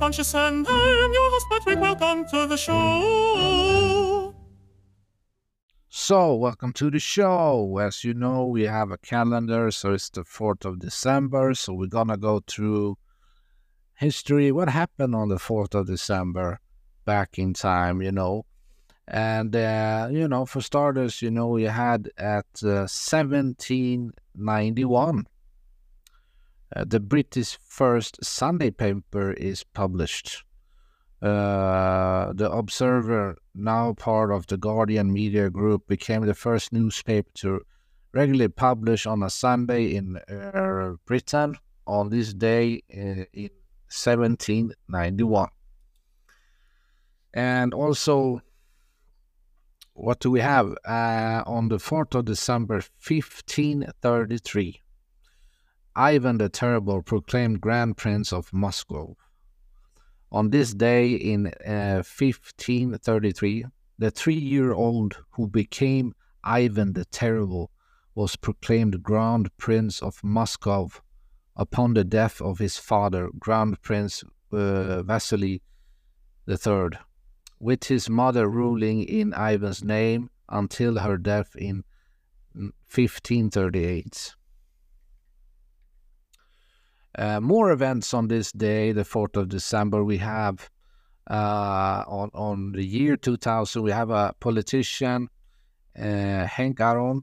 conscious and I am your host, Patrick. Welcome to the show. So, welcome to the show. As you know, we have a calendar, so it's the 4th of December. So, we're gonna go through history, what happened on the 4th of December back in time, you know. And, uh, you know, for starters, you know, we had at uh, 1791, uh, the British first Sunday paper is published. Uh, the Observer, now part of the Guardian Media Group, became the first newspaper to regularly publish on a Sunday in uh, Britain on this day uh, in 1791. And also, what do we have? Uh, on the 4th of December 1533, Ivan the Terrible proclaimed Grand Prince of Moscow. On this day in uh, 1533, the three year old who became Ivan the Terrible was proclaimed Grand Prince of Moscow upon the death of his father, Grand Prince uh, Vasily III, with his mother ruling in Ivan's name until her death in 1538. Uh, more events on this day, the 4th of December. We have uh, on, on the year 2000, we have a politician, uh, Henck Arron,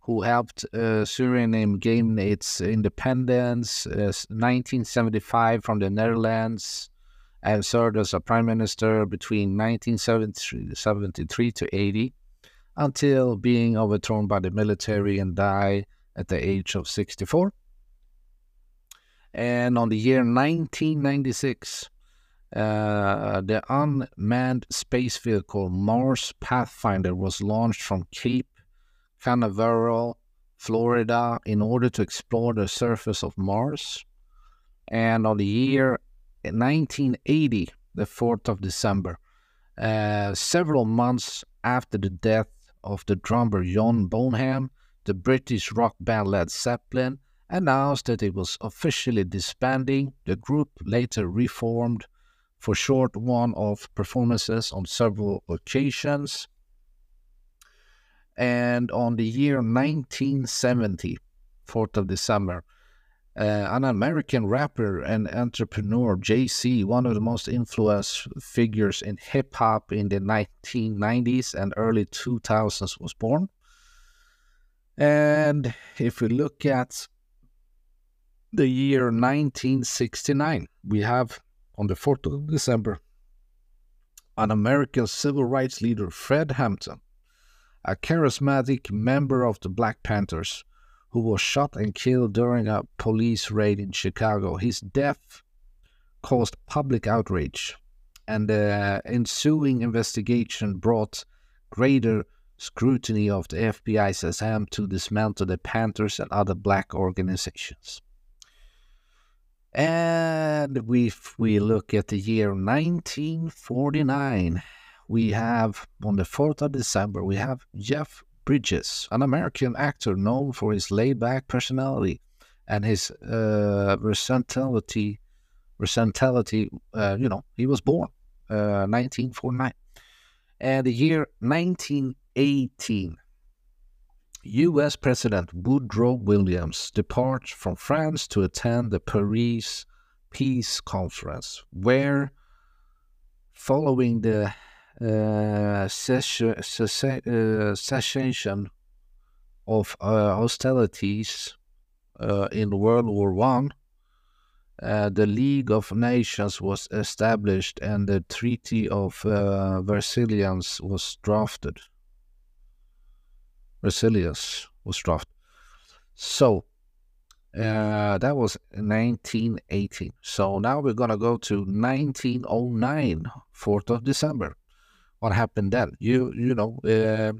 who helped uh, Suriname gain its independence uh, 1975 from the Netherlands and served as a prime minister between 1973 to 80 until being overthrown by the military and died at the age of 64. And on the year 1996, uh, the unmanned space vehicle Mars Pathfinder was launched from Cape Canaveral, Florida, in order to explore the surface of Mars. And on the year 1980, the 4th of December, uh, several months after the death of the drummer John Bonham, the British rock band Led Zeppelin announced that it was officially disbanding. The group later reformed for short one-off performances on several occasions. And on the year 1970, 4th of December, uh, an American rapper and entrepreneur, Jay-Z, one of the most influential figures in hip hop in the 1990s and early 2000s, was born. And if we look at the year 1969, we have on the 4th of December an American civil rights leader, Fred Hampton, a charismatic member of the Black Panthers who was shot and killed during a police raid in Chicago. His death caused public outrage, and the ensuing investigation brought greater scrutiny of the FBI's attempt to dismantle the Panthers and other black organizations. And if we look at the year 1949, we have on the 4th of December, we have Jeff Bridges, an American actor known for his laid back personality and his uh, versatility. Versatility, uh, you know, he was born uh, 1949. And the year 1918, U.S. President Woodrow Wilsons departs from France to attend the Paris Peace Conference, where, following the uh, cessation of uh, hostilities uh, in World War One, uh, the League of Nations was established and the Treaty of uh, Versailles was drafted. Versailles was drafted. So uh, that was 1918. So now we're gonna go to 1909, 4th of December what happened then. You you know, uh,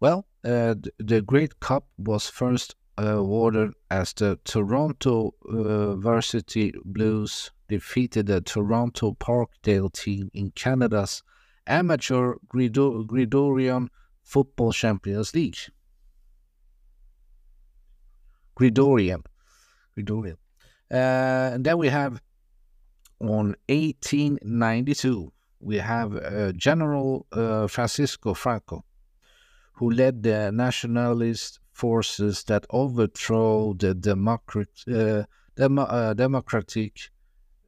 well, uh, the Grey Cup was first awarded as the Toronto uh, Varsity Blues defeated the Toronto Parkdale team in Canada's amateur Gridorian Football Champions League. Gridorian. Gridorian. Uh, and then we have on 1892, we have uh, General uh, Francisco Franco, who led the nationalist forces that overthrew the democrat, uh, demo, uh, democratic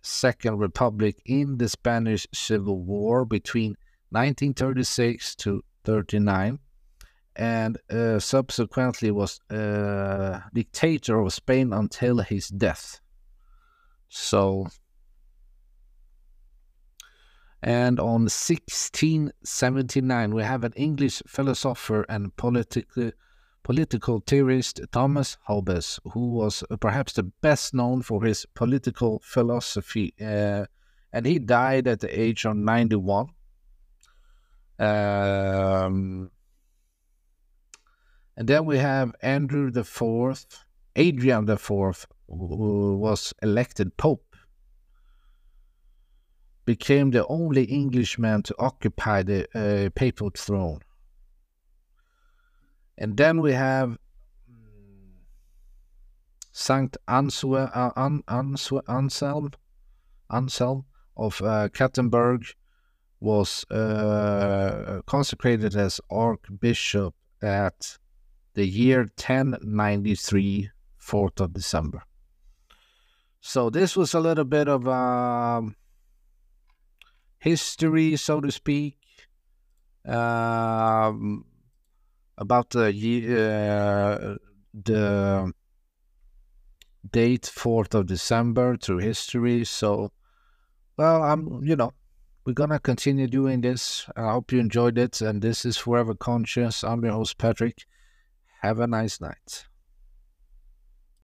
Second Republic in the Spanish Civil War between 1936 to 39 and uh, subsequently was uh, dictator of Spain until his death. So, and on 1679, we have an English philosopher and political political theorist Thomas Hobbes, who was perhaps the best known for his political philosophy, uh, and he died at the age of 91. Um, and then we have Andrew the Fourth, Adrian the Fourth, who was elected Pope, became the only Englishman to occupy the uh, papal throne. And then we have Saint Answe, uh, Anselm, Anselm of uh, Cattenburg was uh, consecrated as Archbishop at the year 1093, 4th of December. So this was a little bit of um, history, so to speak, um, about the uh, the date 4th of December through history. So, well, I'm you know we're gonna continue doing this. I hope you enjoyed it, and this is Forever Conscious. I'm your host Patrick. Have a nice night.